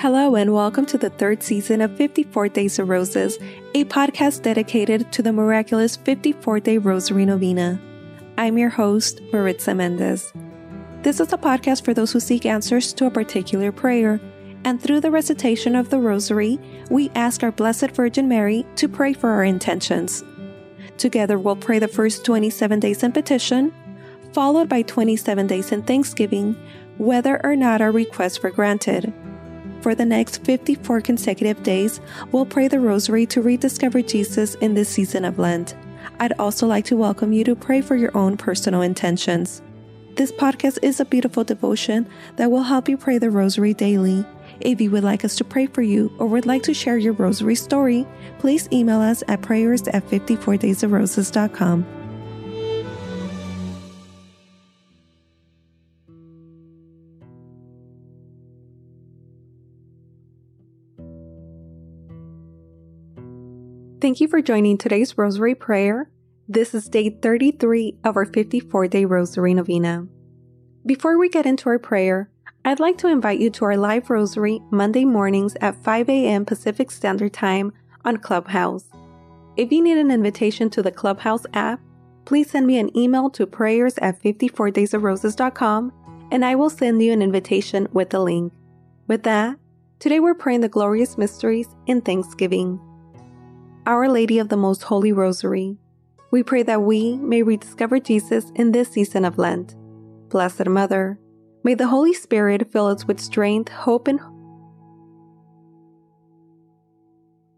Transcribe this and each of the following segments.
Hello, and welcome to the third season of 54 Days of Roses, a podcast dedicated to the miraculous 54 day Rosary Novena. I'm your host, Maritza Mendez. This is a podcast for those who seek answers to a particular prayer, and through the recitation of the Rosary, we ask our Blessed Virgin Mary to pray for our intentions. Together, we'll pray the first 27 days in petition, followed by 27 days in thanksgiving, whether or not our requests were granted. For the next 54 consecutive days, we'll pray the Rosary to rediscover Jesus in this season of Lent. I'd also like to welcome you to pray for your own personal intentions. This podcast is a beautiful devotion that will help you pray the Rosary daily. If you would like us to pray for you or would like to share your Rosary story, please email us at prayers at 54daysofroses.com. Thank you for joining today's Rosary Prayer. This is day 33 of our 54 day Rosary Novena. Before we get into our prayer, I'd like to invite you to our live Rosary Monday mornings at 5 a.m. Pacific Standard Time on Clubhouse. If you need an invitation to the Clubhouse app, please send me an email to prayers at 54daysofroses.com and I will send you an invitation with the link. With that, today we're praying the glorious mysteries in Thanksgiving. Our Lady of the Most Holy Rosary, we pray that we may rediscover Jesus in this season of Lent. Blessed Mother, may the Holy Spirit fill us with strength, hope, and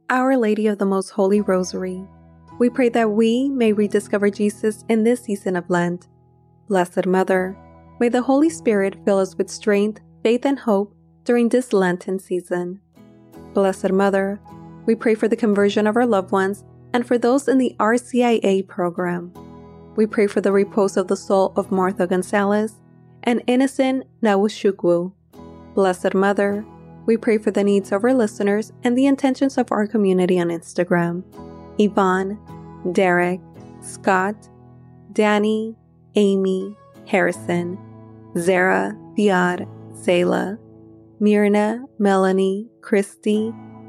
Our Lady of the Most Holy Rosary, we pray that we may rediscover Jesus in this season of Lent. Blessed Mother, may the Holy Spirit fill us with strength, faith, and hope during this Lenten season. Blessed Mother, we pray for the conversion of our loved ones and for those in the RCIA program. We pray for the repose of the soul of Martha Gonzalez and innocent Nwachukwu. Blessed Mother, we pray for the needs of our listeners and the intentions of our community on Instagram. Yvonne, Derek, Scott, Danny, Amy, Harrison, Zara, Diad, Zayla, Myrna, Melanie, Christy,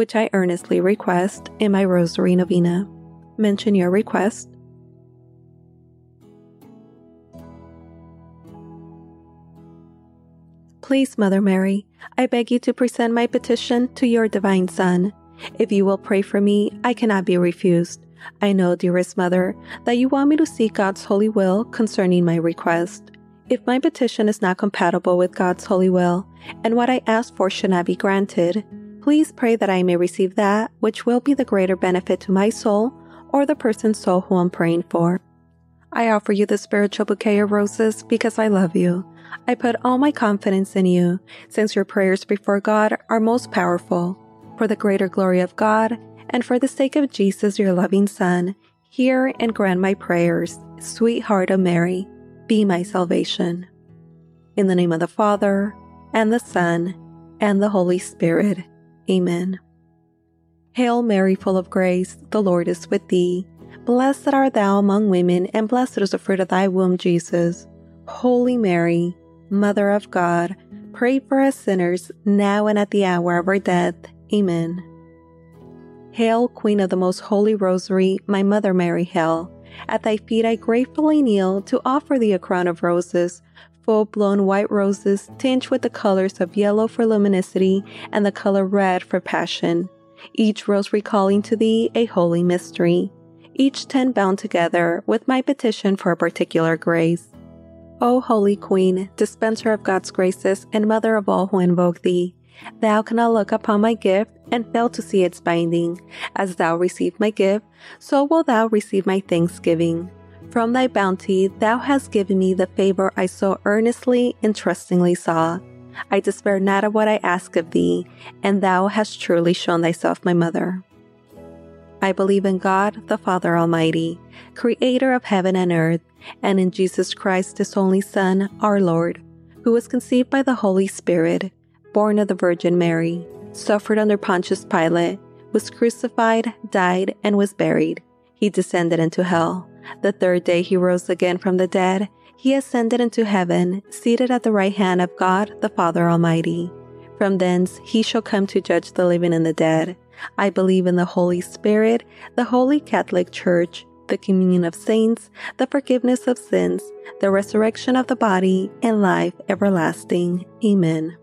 which I earnestly request in my Rosary Novena. Mention your request. Please, Mother Mary, I beg you to present my petition to your Divine Son. If you will pray for me, I cannot be refused. I know, dearest Mother, that you want me to seek God's holy will concerning my request. If my petition is not compatible with God's holy will, and what I ask for should not be granted, Please pray that I may receive that which will be the greater benefit to my soul or the person's soul who I'm praying for. I offer you the spiritual bouquet of roses because I love you. I put all my confidence in you, since your prayers before God are most powerful. For the greater glory of God, and for the sake of Jesus, your loving Son, hear and grant my prayers, sweetheart of Mary, be my salvation. In the name of the Father, and the Son, and the Holy Spirit. Amen. Hail Mary, full of grace, the Lord is with thee. Blessed art thou among women, and blessed is the fruit of thy womb, Jesus. Holy Mary, Mother of God, pray for us sinners, now and at the hour of our death. Amen. Hail, Queen of the most holy Rosary, my Mother Mary, hail. At thy feet I gratefully kneel to offer thee a crown of roses full blown white roses tinged with the colors of yellow for luminosity and the color red for passion, each rose recalling to thee a holy mystery, each ten bound together with my petition for a particular grace. O Holy Queen, dispenser of God's graces and mother of all who invoke thee, thou cannot look upon my gift and fail to see its binding. As thou receive my gift, so will thou receive my thanksgiving. From thy bounty thou hast given me the favor I so earnestly and trustingly saw. I despair not of what I ask of thee, and thou hast truly shown thyself my mother. I believe in God, the Father Almighty, creator of heaven and earth, and in Jesus Christ, his only Son, our Lord, who was conceived by the Holy Spirit, born of the Virgin Mary, suffered under Pontius Pilate, was crucified, died, and was buried. He descended into hell. The third day he rose again from the dead. He ascended into heaven, seated at the right hand of God, the Father Almighty. From thence he shall come to judge the living and the dead. I believe in the Holy Spirit, the Holy Catholic Church, the communion of saints, the forgiveness of sins, the resurrection of the body, and life everlasting. Amen.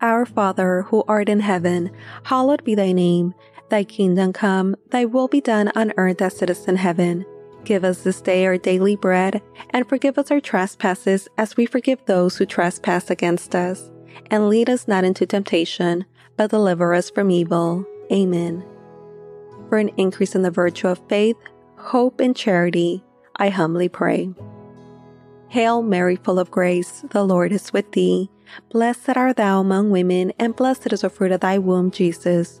Our Father, who art in heaven, hallowed be thy name. Thy kingdom come, thy will be done on earth as it is in heaven. Give us this day our daily bread, and forgive us our trespasses as we forgive those who trespass against us. And lead us not into temptation but deliver us from evil. Amen. For an increase in the virtue of faith, hope, and charity, I humbly pray. Hail Mary, full of grace, the Lord is with thee. Blessed art thou among women, and blessed is the fruit of thy womb, Jesus.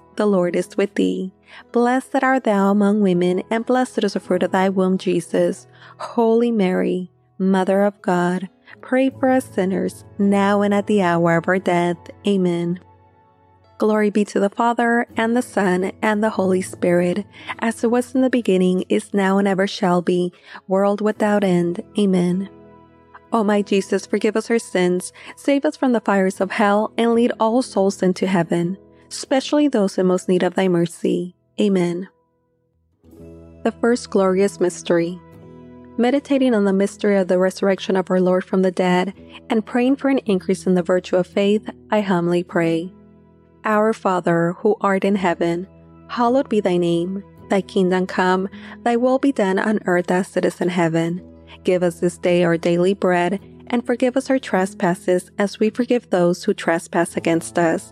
the Lord is with thee. Blessed art thou among women, and blessed is the fruit of thy womb, Jesus. Holy Mary, Mother of God, pray for us sinners, now and at the hour of our death. Amen. Glory be to the Father, and the Son, and the Holy Spirit, as it was in the beginning, is now, and ever shall be, world without end. Amen. O my Jesus, forgive us our sins, save us from the fires of hell, and lead all souls into heaven, especially those in most need of thy mercy. Amen. The first glorious mystery. Meditating on the mystery of the resurrection of our Lord from the dead, and praying for an increase in the virtue of faith, I humbly pray. Our Father, who art in heaven, hallowed be thy name. Thy kingdom come, thy will be done on earth as it is in heaven. Give us this day our daily bread, and forgive us our trespasses as we forgive those who trespass against us.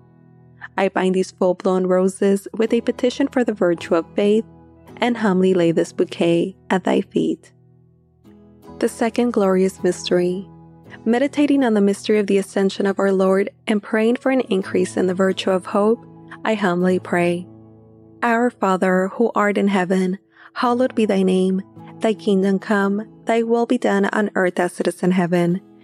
I bind these full blown roses with a petition for the virtue of faith, and humbly lay this bouquet at thy feet. The second glorious mystery. Meditating on the mystery of the ascension of our Lord and praying for an increase in the virtue of hope, I humbly pray. Our Father, who art in heaven, Hallowed be thy name. Thy kingdom come, thy will be done on earth as it is in heaven.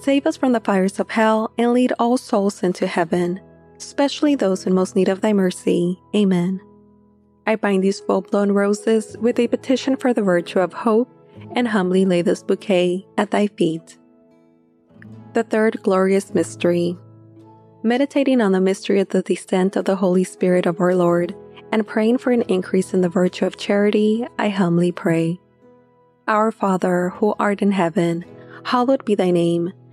save us from the fires of hell, and lead all souls into heaven, especially those in most need of thy mercy. Amen. I bind these full blown roses with a petition for the virtue of hope, and humbly lay this bouquet at thy feet. The third glorious mystery. Meditating on the mystery of the descent of the Holy Spirit of our Lord and praying for an increase in the virtue of charity, I humbly pray. Our Father, who art in heaven, hallowed be thy name.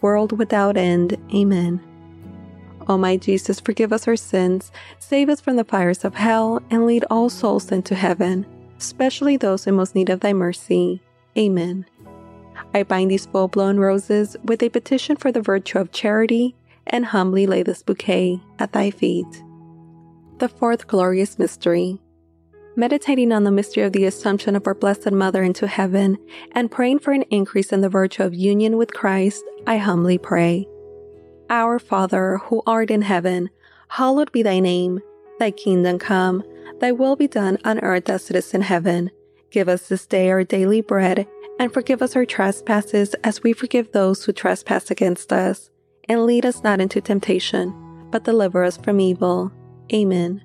world without end. Amen. O my Jesus, forgive us our sins, save us from the fires of hell, and lead all souls into heaven, especially those in most need of thy mercy. Amen. I bind these full blown roses with a petition for the virtue of charity and humbly lay this bouquet at thy feet. The fourth glorious mystery. Meditating on the mystery of the Assumption of our Blessed Mother into heaven and praying for an increase in the virtue of union with Christ, I humbly pray. Our Father, who art in heaven, hallowed be thy name. Thy kingdom come, thy will be done on earth as it is in heaven. Give us this day our daily bread, and forgive us our trespasses as we forgive those who trespass against us. And lead us not into temptation, but deliver us from evil. Amen.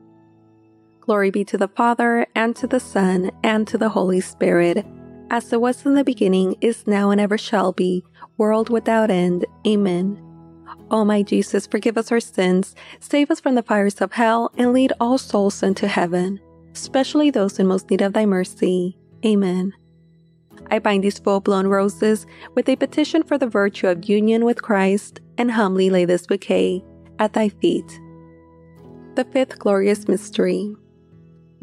Glory be to the Father, and to the Son, and to the Holy Spirit, as it was in the beginning, is now, and ever shall be, world without end. Amen. O my Jesus, forgive us our sins, save us from the fires of hell, and lead all souls into heaven especially those in most need of thy mercy. Amen. I bind these full blown roses with a petition for the virtue of union with Christ and humbly lay this bouquet at thy feet. The fifth glorious mystery.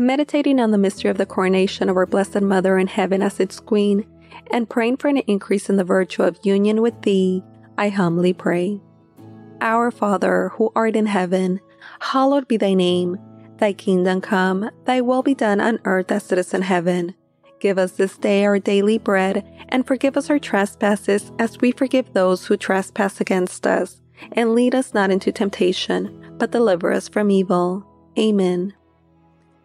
Meditating on the mystery of the coronation of our Blessed Mother in heaven as its Queen, and praying for an increase in the virtue of union with Thee, I humbly pray. Our Father, who art in heaven, hallowed be thy name. Thy kingdom come, thy will be done on earth as it is in heaven. Give us this day our daily bread, and forgive us our trespasses as we forgive those who trespass against us. And lead us not into temptation, but deliver us from evil. Amen.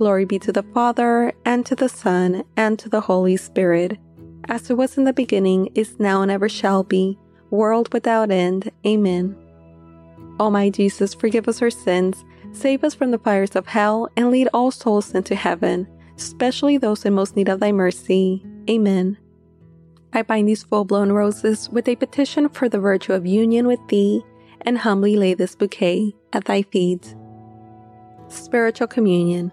Glory be to the Father, and to the Son, and to the Holy Spirit, as it was in the beginning, is now, and ever shall be, world without end. Amen. O my Jesus, forgive us our sins Save us from the fires of hell and lead all souls into heaven, especially those in most need of thy mercy. Amen. I bind these full blown roses with a petition for the virtue of union with thee and humbly lay this bouquet at thy feet. Spiritual Communion.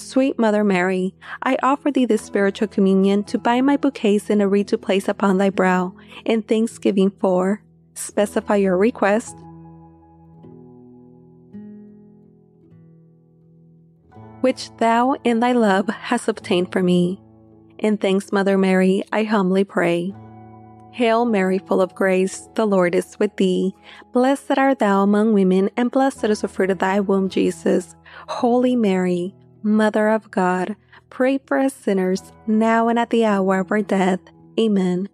Sweet Mother Mary, I offer thee this spiritual communion to bind my bouquets in a wreath to place upon thy brow, in thanksgiving for. Specify your request. Which thou in thy love hast obtained for me. In thanks, Mother Mary, I humbly pray. Hail Mary, full of grace, the Lord is with thee. Blessed art thou among women, and blessed is the fruit of thy womb, Jesus. Holy Mary, Mother of God, pray for us sinners, now and at the hour of our death. Amen.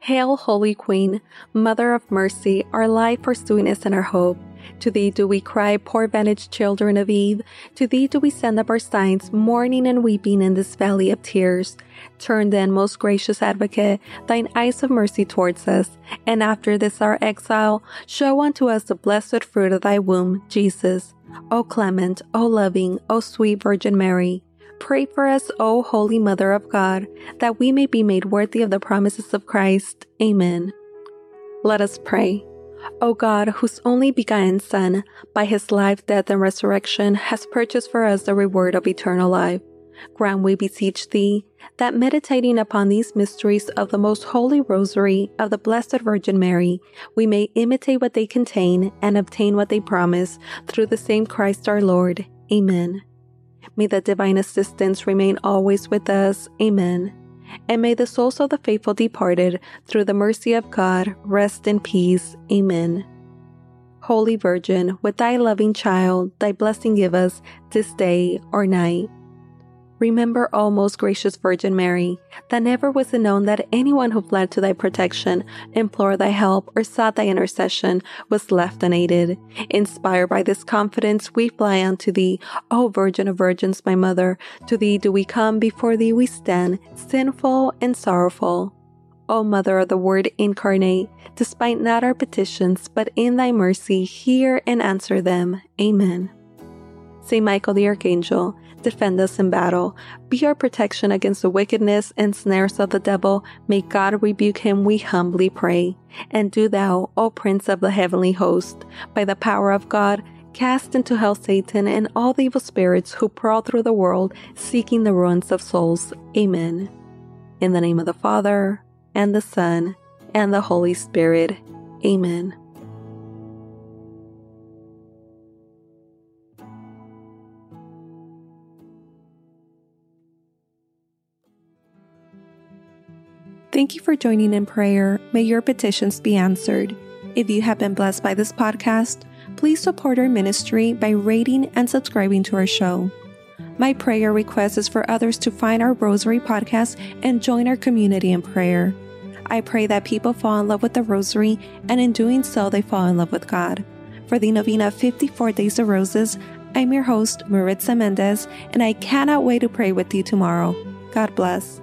Hail, Holy Queen, Mother of Mercy, our life, our sweetness, and our hope. To thee do we cry, poor banished children of Eve. To thee do we send up our sighs, mourning and weeping in this valley of tears. Turn then, most gracious advocate, thine eyes of mercy towards us, and after this our exile, show unto us the blessed fruit of thy womb, Jesus. O clement, O loving, O sweet Virgin Mary, pray for us, O Holy Mother of God, that we may be made worthy of the promises of Christ. Amen. Let us pray. O God, whose only begotten Son, by his life, death, and resurrection, has purchased for us the reward of eternal life, grant, we beseech thee, that meditating upon these mysteries of the most holy rosary of the Blessed Virgin Mary, we may imitate what they contain and obtain what they promise through the same Christ our Lord. Amen. May the divine assistance remain always with us. Amen and may the souls of the faithful departed, through the mercy of God, rest in peace. Amen. Holy Virgin, with thy loving child, thy blessing give us this day or night. Remember, O most gracious Virgin Mary, that never was it known that anyone who fled to thy protection, implored thy help, or sought thy intercession was left unaided. Inspired by this confidence, we fly unto thee, O Virgin of Virgins, my Mother. To thee do we come, before thee we stand, sinful and sorrowful. O Mother of the Word incarnate, despite not our petitions, but in thy mercy, hear and answer them. Amen. Saint Michael the Archangel, defend us in battle. Be our protection against the wickedness and snares of the devil. May God rebuke him, we humbly pray. And do thou, O Prince of the heavenly host, by the power of God, cast into hell Satan and all the evil spirits who prowl through the world seeking the ruins of souls. Amen. In the name of the Father, and the Son, and the Holy Spirit. Amen. Thank you for joining in prayer. May your petitions be answered. If you have been blessed by this podcast, please support our ministry by rating and subscribing to our show. My prayer request is for others to find our Rosary podcast and join our community in prayer. I pray that people fall in love with the Rosary, and in doing so, they fall in love with God. For the novena 54 Days of Roses, I'm your host, Maritza Mendez, and I cannot wait to pray with you tomorrow. God bless.